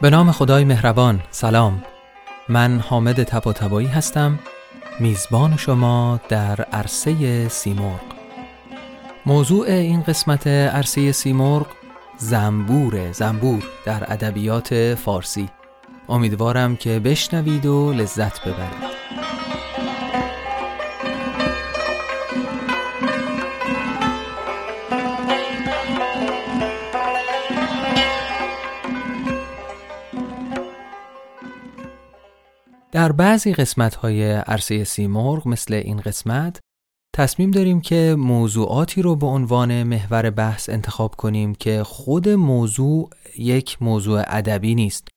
به نام خدای مهربان سلام. من حامد تبا هستم میزبان شما در عرصه سیمرغ. موضوع این قسمت عرصه سیمرغ زنبور زنبور در ادبیات فارسی. امیدوارم که بشنوید و لذت ببرید. در بعضی قسمت های عرصه سیمرغ مثل این قسمت تصمیم داریم که موضوعاتی رو به عنوان محور بحث انتخاب کنیم که خود موضوع یک موضوع ادبی نیست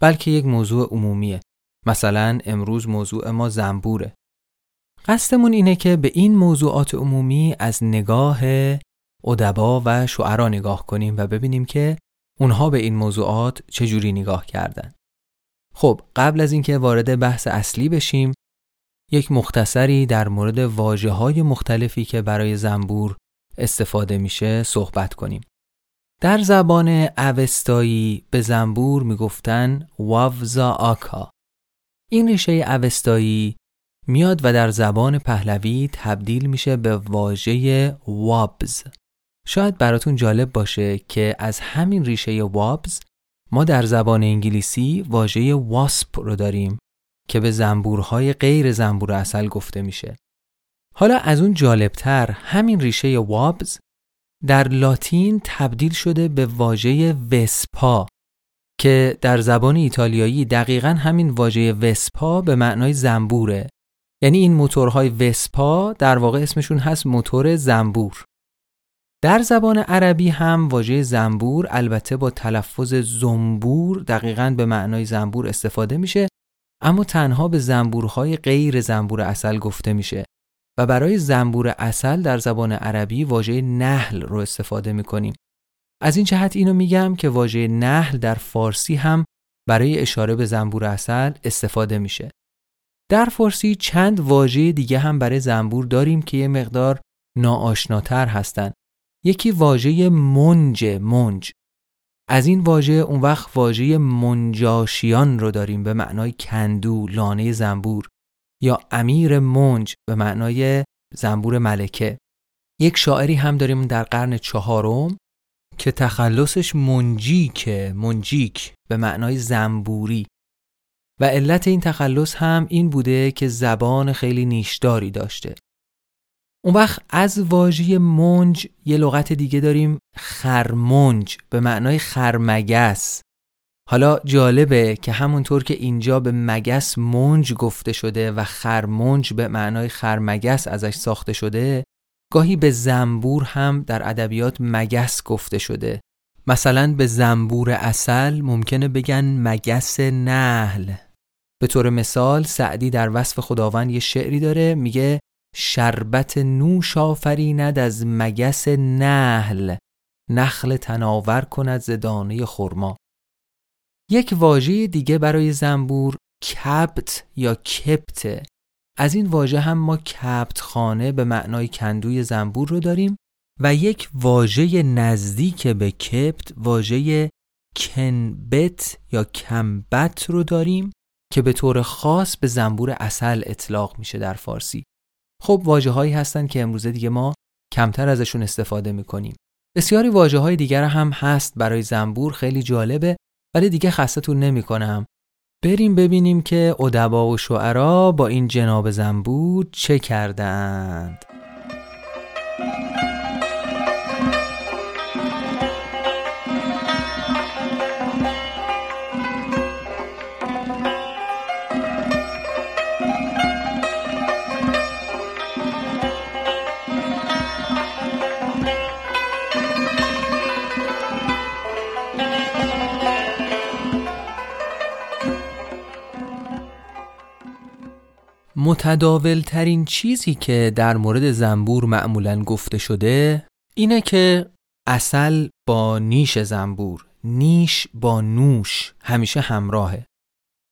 بلکه یک موضوع عمومیه. مثلا امروز موضوع ما زنبوره. قصدمون اینه که به این موضوعات عمومی از نگاه ادبا و شعرا نگاه کنیم و ببینیم که اونها به این موضوعات چجوری نگاه کردن. خب قبل از اینکه وارد بحث اصلی بشیم یک مختصری در مورد واجه های مختلفی که برای زنبور استفاده میشه صحبت کنیم. در زبان اوستایی به زنبور می‌گفتن وافزا آکا. این ریشه اوستایی میاد و در زبان پهلوی تبدیل میشه به واژه وابز. شاید براتون جالب باشه که از همین ریشه وابز ما در زبان انگلیسی واژه واسپ رو داریم که به زنبورهای غیر زنبور اصل گفته میشه. حالا از اون جالبتر همین ریشه وابز در لاتین تبدیل شده به واژه وسپا که در زبان ایتالیایی دقیقا همین واژه وسپا به معنای زنبوره یعنی این موتورهای وسپا در واقع اسمشون هست موتور زنبور در زبان عربی هم واژه زنبور البته با تلفظ زنبور دقیقا به معنای زنبور استفاده میشه اما تنها به زنبورهای غیر زنبور اصل گفته میشه و برای زنبور اصل در زبان عربی واژه نحل رو استفاده می‌کنیم. از این جهت اینو میگم که واژه نحل در فارسی هم برای اشاره به زنبور اصل استفاده میشه. در فارسی چند واژه دیگه هم برای زنبور داریم که یه مقدار ناآشناتر هستند یکی واژه منج منج. از این واژه اون وقت واژه منجاشیان رو داریم به معنای کندو لانه زنبور یا امیر منج به معنای زنبور ملکه. یک شاعری هم داریم در قرن چهارم که تخلصش منجیکه منجیک به معنای زنبوری. و علت این تخلص هم این بوده که زبان خیلی نیشداری داشته. اون وقت از واژه منج یه لغت دیگه داریم خرمنج به معنای خرمگس. حالا جالبه که همونطور که اینجا به مگس منج گفته شده و خرمنج به معنای خرمگس ازش ساخته شده گاهی به زنبور هم در ادبیات مگس گفته شده. مثلا به زنبور اصل ممکنه بگن مگس نهل به طور مثال سعدی در وصف خداوند یه شعری داره میگه شربت نوش آفریند از مگس نهل نخل تناور کند ز دانه خرما. یک واژه دیگه برای زنبور کبت یا کپته از این واژه هم ما کبت خانه به معنای کندوی زنبور رو داریم و یک واژه نزدیک به کپت واژه کنبت یا کمبت رو داریم که به طور خاص به زنبور اصل اطلاق میشه در فارسی. خب واجه هایی هستن که امروزه دیگه ما کمتر ازشون استفاده می‌کنیم. بسیاری واجه های دیگر هم هست برای زنبور خیلی جالبه ولی دیگه خستتون نمی‌کنم بریم ببینیم که ادبا و شعرا با این جناب زنبور چه کردند متداول ترین چیزی که در مورد زنبور معمولا گفته شده اینه که اصل با نیش زنبور نیش با نوش همیشه همراهه.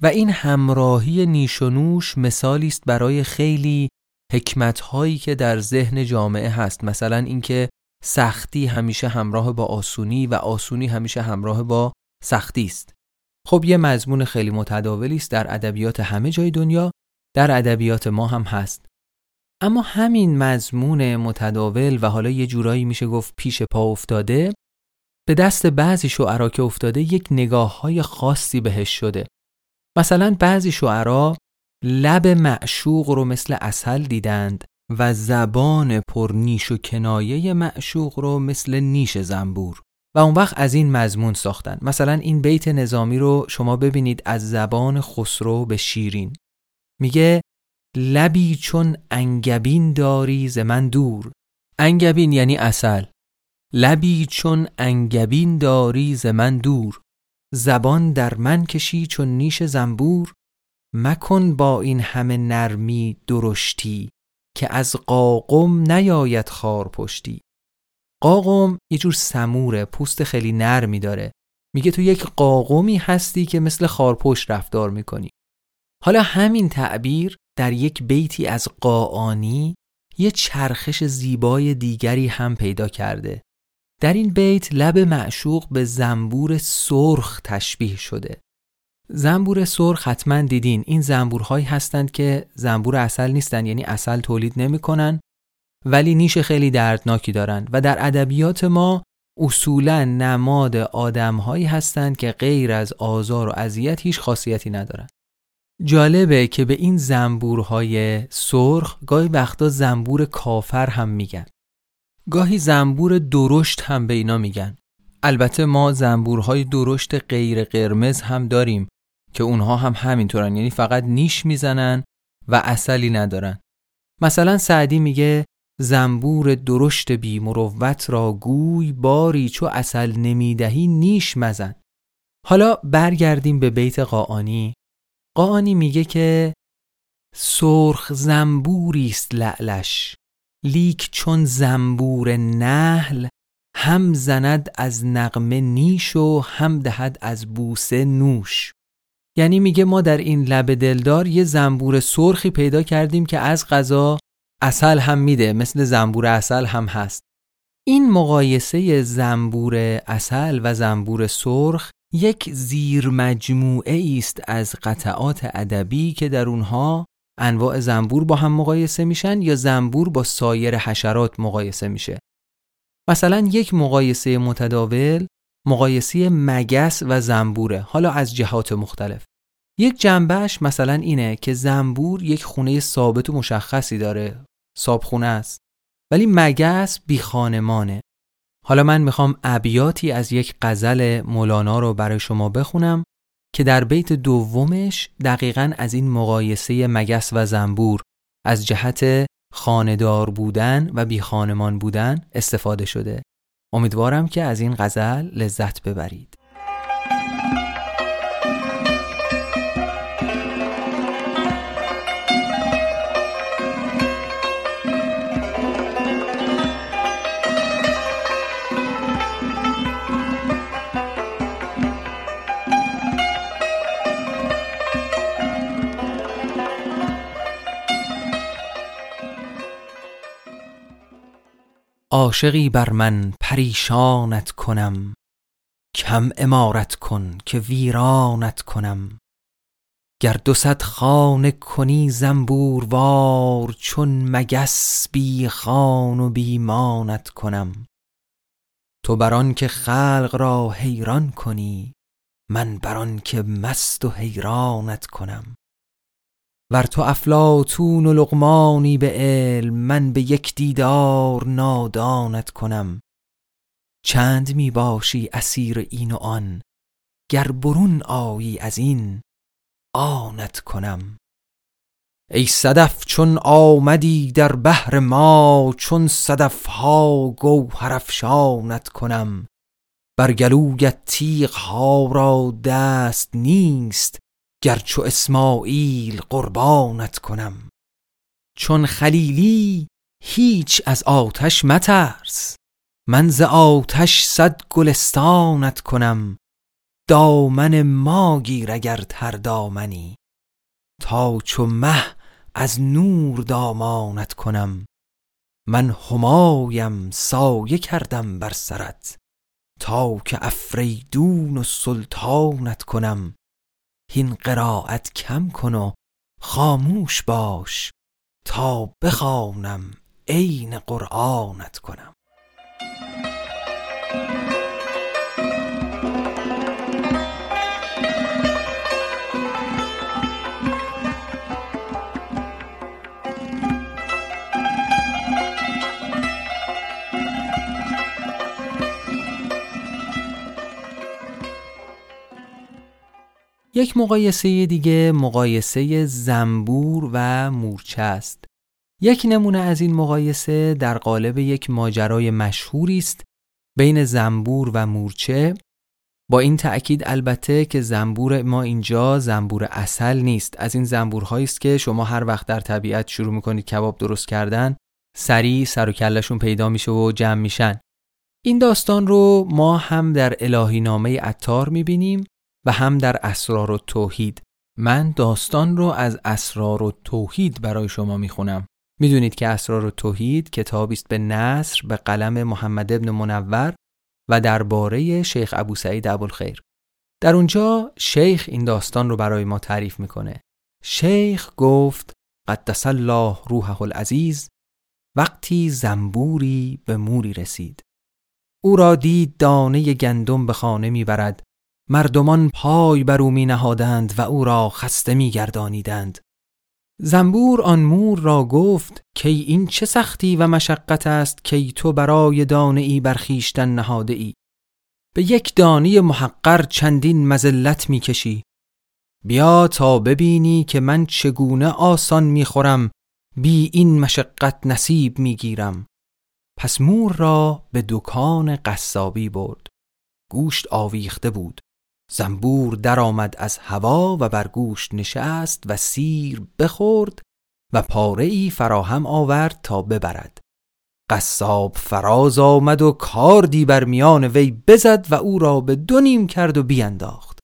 و این همراهی نیش و نوش مثالی است برای خیلی حکمت هایی که در ذهن جامعه هست. مثلا اینکه سختی همیشه همراه با آسونی و آسونی همیشه همراه با سختی است. خب یه مضمون خیلی متداولی است در ادبیات همه جای دنیا. در ادبیات ما هم هست. اما همین مضمون متداول و حالا یه جورایی میشه گفت پیش پا افتاده به دست بعضی شعرا که افتاده یک نگاه های خاصی بهش شده. مثلا بعضی شعرا لب معشوق رو مثل اصل دیدند و زبان پر نیش و کنایه معشوق رو مثل نیش زنبور. و اون وقت از این مضمون ساختن. مثلا این بیت نظامی رو شما ببینید از زبان خسرو به شیرین. میگه لبی چون انگبین داری ز من دور. انگبین یعنی اصل لبی چون انگبین داری ز من دور. زبان در من کشی چون نیش زنبور. مکن با این همه نرمی درشتی که از قاقم نیاید خار پشتی قاقم یه جور سموره پوست خیلی نرمی داره. میگه تو یک قاقمی هستی که مثل خارپشت رفتار می‌کنی. حالا همین تعبیر در یک بیتی از قاعانی یه چرخش زیبای دیگری هم پیدا کرده. در این بیت لب معشوق به زنبور سرخ تشبیه شده. زنبور سرخ حتما دیدین این زنبورهایی هستند که زنبور اصل نیستن یعنی اصل تولید نمی‌کنن ولی نیش خیلی دردناکی دارند و در ادبیات ما اصولا نماد آدمهایی هستند که غیر از آزار و اذیت هیچ خاصیتی ندارند جالبه که به این زنبورهای سرخ گاهی وقتا زنبور کافر هم میگن. گاهی زنبور درشت هم به اینا میگن. البته ما زنبورهای درشت غیر قرمز هم داریم که اونها هم همینطورن. یعنی فقط نیش می‌زنن و اصلی ندارن. مثلا سعدی میگه زنبور درشت بی مروت را گوی باری چو اصل نمی‌دهی نیش مزن. حالا برگردیم به بیت قاعانی قاعانی میگه که سرخ زنبوری است لعلش. لیک چون زنبور نحل هم زند از نقمه نیش و هم دهد از بوسه نوش. یعنی میگه ما در این لب دلدار یه زنبور سرخی پیدا کردیم که از غذا اصل هم میده مثل زنبور اصل هم هست. این مقایسه زنبور اصل و زنبور سرخ یک زیر مجموعه است از قطعات ادبی که در اونها انواع زنبور با هم مقایسه میشن یا زنبور با سایر حشرات مقایسه میشه. مثلا یک مقایسه متداول مقایسه مگس و زنبوره حالا از جهات مختلف. یک جنبهش مثلا اینه که زنبور یک خونه ثابت و مشخصی داره صابخونه است. ولی مگس بی خانمانه حالا من می‌خوام ابیاتی از یک غزل مولانا رو برای شما بخونم که در بیت دومش دقیقا از این مقایسه مگس و زنبور از جهت خاندار بودن و بی خانمان بودن استفاده شده. امیدوارم که از این غزل لذت ببرید. عاشقی بر من پریشانت کنم. کم امارت کن که ویرانت کنم. گر دو صد خانه کنی وار چون مگس بی خان و بیمانت کنم. تو بران که خلق را حیران کنی من بران که مست و حیرانت کنم. ور تو افلاتون و لقمانی به علم من به یک دیدار نادانت کنم. چند می باشی اسیر این و آن گر برون آیی از این آنت کنم. ای صدف چون آمدی در بحر ما چون صدف ها گوهر افشانت کنم. بر گلویت تیغ ها را دست نیست گرچو اسماعیل قربانت کنم. چون خلیلی هیچ از آتش مترس. من ز آتش صد گلستانت کنم. دامن ما گیر اگر تر دامنی. تا چو مه از نور دامانت کنم. من همایم سایه کردم بر سرت. تا که افریدون و سلطانت کنم. هین قرائت کم کن و خاموش باش تا بخوانم عین قرآنت کنم. یک مقایسه دیگه مقایسه زنبور و مورچه است. یک نمونه از این مقایسه در قالب یک ماجرای مشهوری است بین زنبور و مورچه. با این تأکید البته که زنبور ما اینجا زنبور اصل نیست. از این زنبورهایی است که شما هر وقت در طبیعت شروع می‌کنید کباب درست کردن سریع سر و کلشون پیدا میشه و جمع میشن. این داستان رو ما هم در الهی نامه اتار می‌بینیم. و هم در اسرار و توحید. من داستان رو از اسرار و توحید برای شما می‌خونم. می‌دونید که اسرار و توحید کتابی است به نصر به قلم محمد ابن منور و درباره شیخ ابو سعید ابوالخیر. در اونجا شیخ این داستان رو برای ما تعریف می‌کنه. شیخ گفت قدس الله روحه العزیز وقتی زنبوری به موری رسید. او را دید دانه گندم به خانه می‌برد مردمان پای بر او می نهادند و او را خسته می گردانیدند. زنبور آن مور را گفت که این چه سختی و مشقت است که تو برای دانه ای برخیشتن نهاده ای. به یک دانی محقر چندین مزلت می کشی. بیا تا ببینی که من چگونه آسان می خورم بی این مشقت نصیب می گیرم. پس مور را به دکان قصابی برد. گوشت آویخته بود. زنبور درآمد از هوا و بر گوشت نشست و سیر بخورد و پاره ای فراهم آورد تا ببرد. قصاب فراز آمد و کاردی بر میان وی بزد و او را به دو نیم کرد و بیانداخت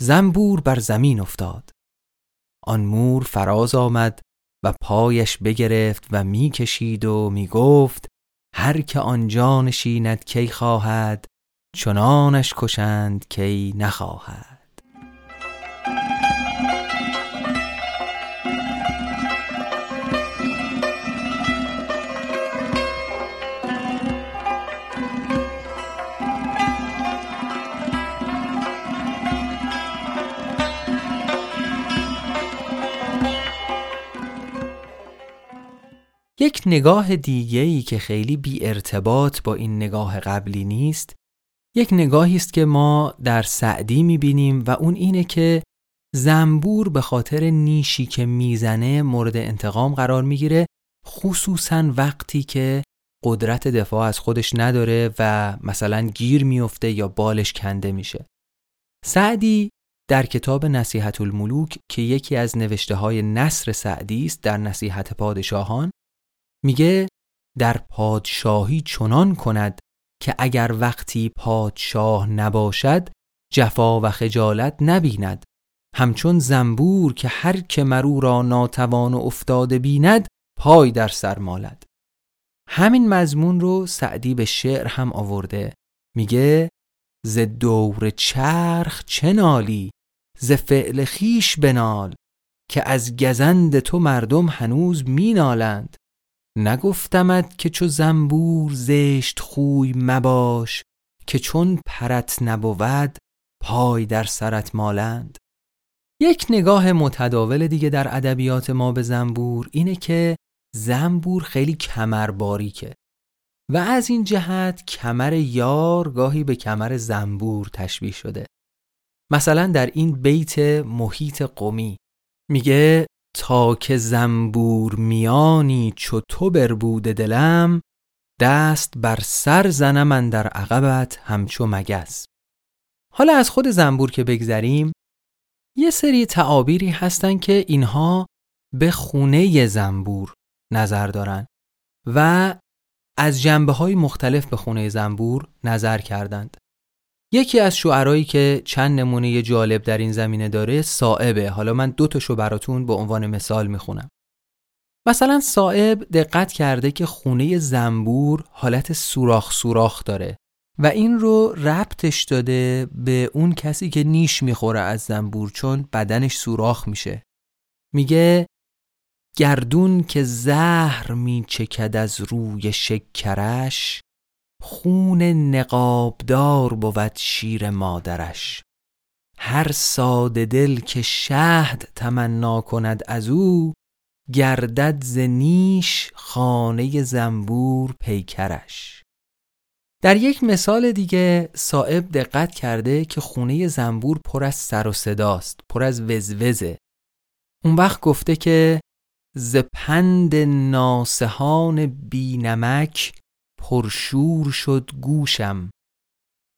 زنبور بر زمین افتاد. آن مور فراز آمد و پایش بگرفت و می‌کشید و می‌گفت هر که آنجا نشیند کی خواهد؟ چنانش کشند کی نخواهد. یک نگاه دیگه ای که خیلی بی ارتباط با این نگاه قبلی نیست یک نگاهی است که ما در سعدی می‌بینیم و اون اینه که زنبور به خاطر نیشی که می‌زنه مورد انتقام قرار می‌گیره خصوصا وقتی که قدرت دفاع از خودش نداره و مثلا گیر میفته یا بالش کنده میشه. سعدی در کتاب نصیحت الملوک که یکی از نوشته های نصر سعدی است در نصیحت پادشاهان میگه در پادشاهی چنان کند که اگر وقتی پادشاه نباشد جفا و خجالت نبیند. همچون زنبور که هر که مرو را ناتوان و افتاده بیند پای در سر مالد. همین مضمون رو سعدی به شعر هم آورده. میگه ز دور چرخ چه نالی ز فعل خیش بنال که از گزند تو مردم هنوز مینالند. نگفتمت که چو زنبور زشت خوی مباش که چون پرت نبود پای در سرت مالند. یک نگاه متداول دیگه در ادبیات ما به زنبور اینه که زنبور خیلی کمر باریکه و از این جهت کمر یار گاهی به کمر زنبور تشبیه شده. مثلا در این بیت محیط قومی میگه تا که زنبور میانی چو تو بربوده دلم دست بر سر زنم در عقبت همچو مگس. حالا از خود زنبور که بگذریم یه سری تعابیری هستن که اینها به خونه زنبور نظر دارن و از جنبه های مختلف به خونه زنبور نظر کردند. یکی از شعرهایی که چند نمونه جالب در این زمینه داره صائبه. حالا من دو تاشو براتون به عنوان مثال می‌خونم. مثلا صائب دقت کرده که خونه زنبور حالت سوراخ سوراخ داره و این رو ربطش داده به اون کسی که نیش می‌خوره از زنبور چون بدنش سوراخ میشه. میگه گردون که زهر میچکد از روی شکرش خون نقابدار بود شیر مادرش. هر ساده دل که شهد تمنا کند از او گردد ز نیش خانه زنبور پیکرش. در یک مثال دیگه صاحب دقت کرده که خونه زنبور پر از سر و صداست پر از وزوزه. اون وقت گفته که ز پند ناسهان بینمک پرشور شد گوشم.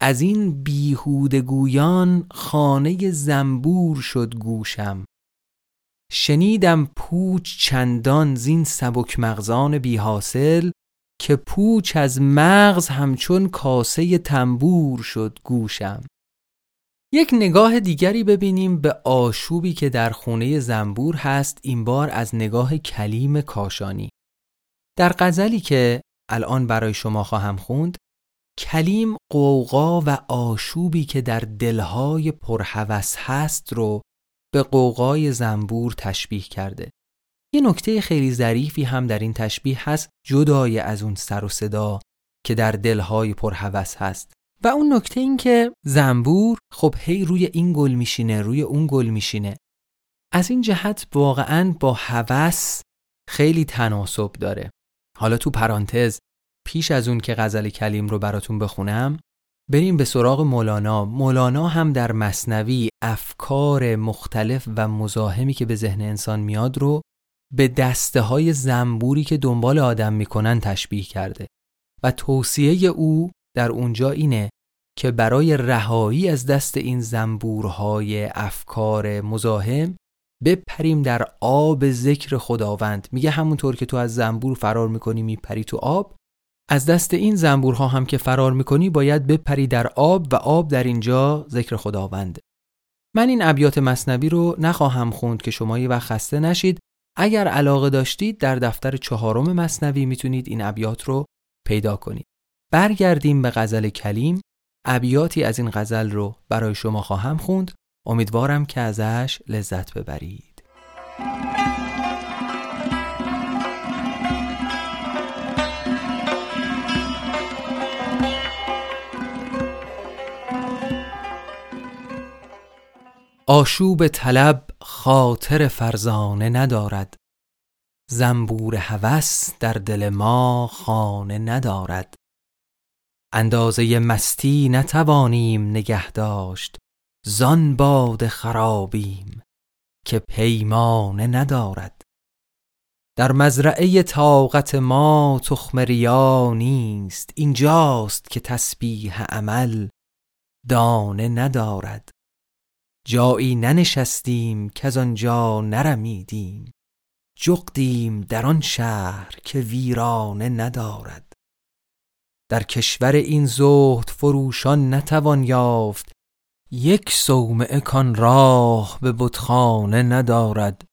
از این بیهودگویان خانه زنبور شد گوشم. شنیدم پوچ چندان زین سبک مغزان بی حاصل که پوچ از مغز همچون کاسه تنبور شد گوشم. یک نگاه دیگری ببینیم به آشوبی که در خونه زنبور هست این بار از نگاه کلیم کاشانی. در غزلی که الان برای شما خواهم خوند. کلیم قوقا و آشوبی که در دلهای پرهوس هست رو به قوقای زنبور تشبیه کرده. یه نکته خیلی ظریفی هم در این تشبیه هست جدای از اون سر و صدا که در دلهای پرهوس هست. و اون نکته این که زنبور خب هی روی این گل میشینه روی اون گل میشینه. از این جهت واقعا با هوس خیلی تناسب داره. حالا تو پرانتز پیش از اون که غزل کلیم رو براتون بخونم بریم به سراغ مولانا. مولانا هم در مصنوی افکار مختلف و مزاحمی که به ذهن انسان میاد رو به دسته های زنبوری که دنبال آدم می‌کنن تشبیه کرده. و توصیه او در اونجا اینه که برای رهایی از دست این زنبورهای افکار مزاحم بپریم در آب ذکر خداوند. میگه همونطور که تو از زنبور فرار می‌کنی میپری تو آب. از دست این زنبورها هم که فرار می‌کنی باید بپری در آب و آب در اینجا ذکر خداونده من این ابیات مصنوی رو نخواهم خوند که شما یه وقت خسته نشید. اگر علاقه داشتید در دفتر چهارم مصنوی می‌تونید این ابیات رو پیدا کنید. برگردیم به غزل کلیم. ابیاتی از این غزل رو برای شما خواهم خوند. امیدوارم که ازش لذت ببرید. آشوب طلب خاطر فرزانه ندارد. زنبور هوس در دل ما خانه ندارد. اندازه مستی نتوانیم نگه داشت. زان باد خرابیم که پیمانه ندارد. در مزرعه طاقت ما تخم ریا نیست اینجاست که تسبیح عمل دانه ندارد. جایی ننشستیم که از آنجا نرمیدیم جغدیم در آن شهر که ویرانه ندارد. در کشور این زهد فروشان نتوان یافت یک صومعه کان راه به بتخانه ندارد.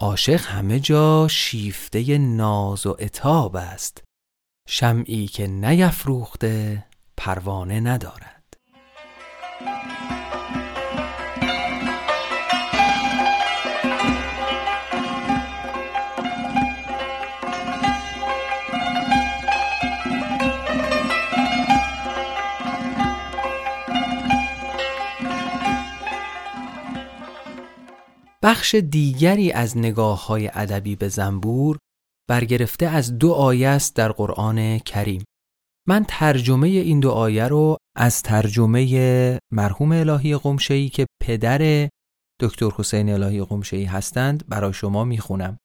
عاشق همه جا شیفته ناز و اتاب است. شمعی که نیفروخته پروانه ندارد. بخش دیگری از نگاه های ادبی به زنبور برگرفته از دو آیه است در قرآن کریم. من ترجمه این دو آیه رو از ترجمه مرحوم الهی قمشهی که پدر دکتر حسین الهی قمشهی هستند برای شما می‌خونم.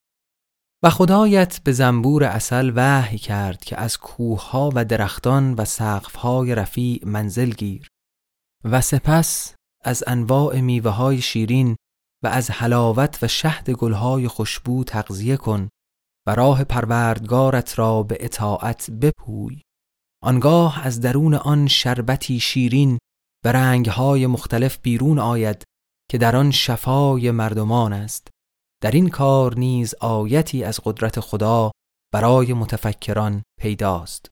و خدایت به زنبور اصل وحی کرد که از کوهها و درختان و سقفهای رفیع منزل گیر و سپس از انواع میوه های شیرین و از حلاوت و شهد گلهای خوشبو تغذیه کن و راه پروردگارت را به اطاعت بپوی. آنگاه از درون آن شربتی شیرین و رنگهای مختلف بیرون آید که در آن شفای مردمان است. در این کار نیز آیتی از قدرت خدا برای متفکران پیداست.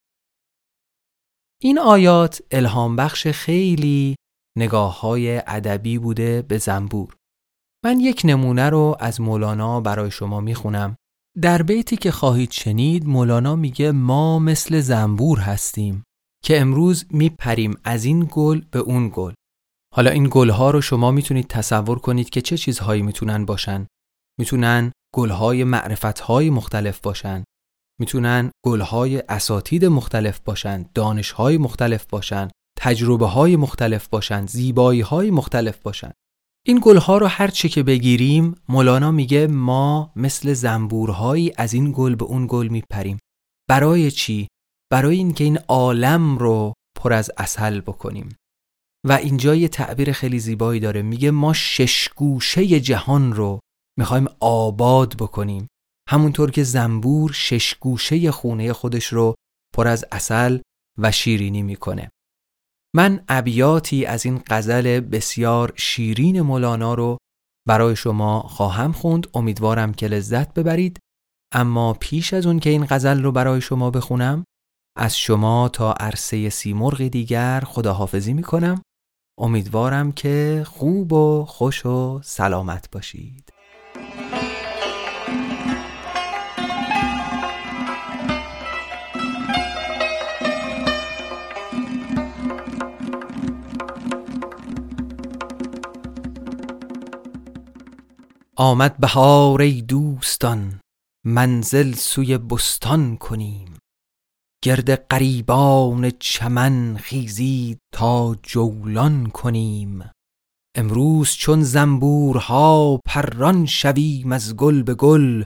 این آیات الهام بخش خیلی نگاه های ادبی بوده به زنبور. من یک نمونه رو از مولانا برای شما می‌خونم. در بیتی که خواهید شنید مولانا میگه ما مثل زنبور هستیم که امروز میپریم از این گل به اون گل. حالا این گلها رو شما می‌تونید تصور کنید که چه چیزهایی می‌تونن باشن. می‌تونن گلهای معرفتهای مختلف باشن. می‌تونن گلهای اساتید مختلف باشن، دانشهای مختلف باشن، تجربه های مختلف باشن، زیبایی های مختلف باشن. این گلها رو هر چه که بگیریم مولانا میگه ما مثل زنبورهایی از این گل به اون گل میپریم. برای چی؟ برای اینکه این عالم رو پر از اصل بکنیم. و اینجا یه تعبیر خیلی زیبایی داره میگه ما شش گوشه جهان رو می‌خوایم آباد بکنیم همونطور که زنبور شش گوشه خونه خودش رو پر از اصل و شیرینی می‌کنه من ابیاتی از این غزل بسیار شیرین مولانا رو برای شما خواهم خوند. امیدوارم که لذت ببرید. اما پیش از اون که این غزل رو برای شما بخونم از شما تا عرصه سیمرغ دیگر خداحافظی می‌کنم. امیدوارم که خوب و خوش و سلامت باشید. آمد بهار ای دوستان منزل سوی بستان کنیم. گرد قریبان چمن خیزید تا جولان کنیم. امروز چون زنبورها پران شویم از گل به گل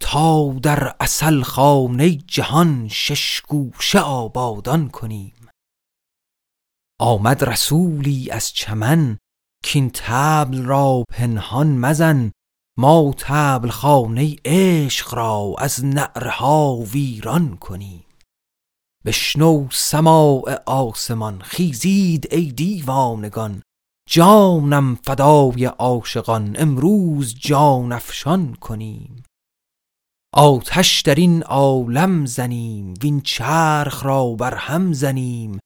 تا در اصل خانه جهان شش گوشه آبادان کنیم. آمد رسولی از چمن کین تبل را پنهان مزن ما تبل خانه عشق را از نعرها ویران کنیم بشنو سماع آسمان خیزید ای دیوانگان. جانم فدای عاشقان امروز جان افشان کنیم. آتش در این عالم زنیم وین چرخ را بر هم زنیم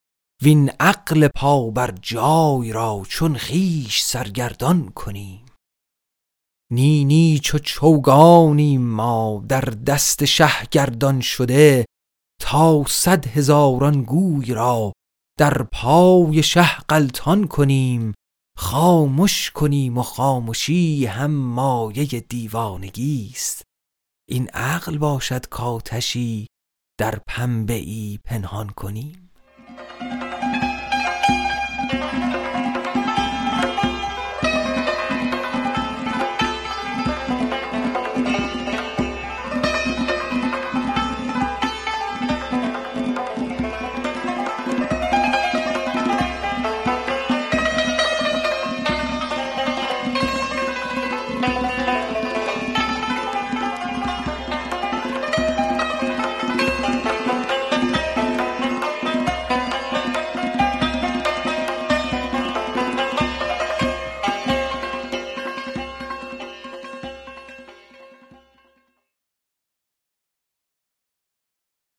وین عقل پا بر جای را چون خیش سرگردان کنیم. نی نی چو چوگانیم ما در دست شه گردان شده تا صد هزاران گوی را در پای شه غلطان کنیم خاموش کنیم و خاموشی هم مایه دیوانگی است. این عقل باشد کاتشی در پنبه ای پنهان کنیم.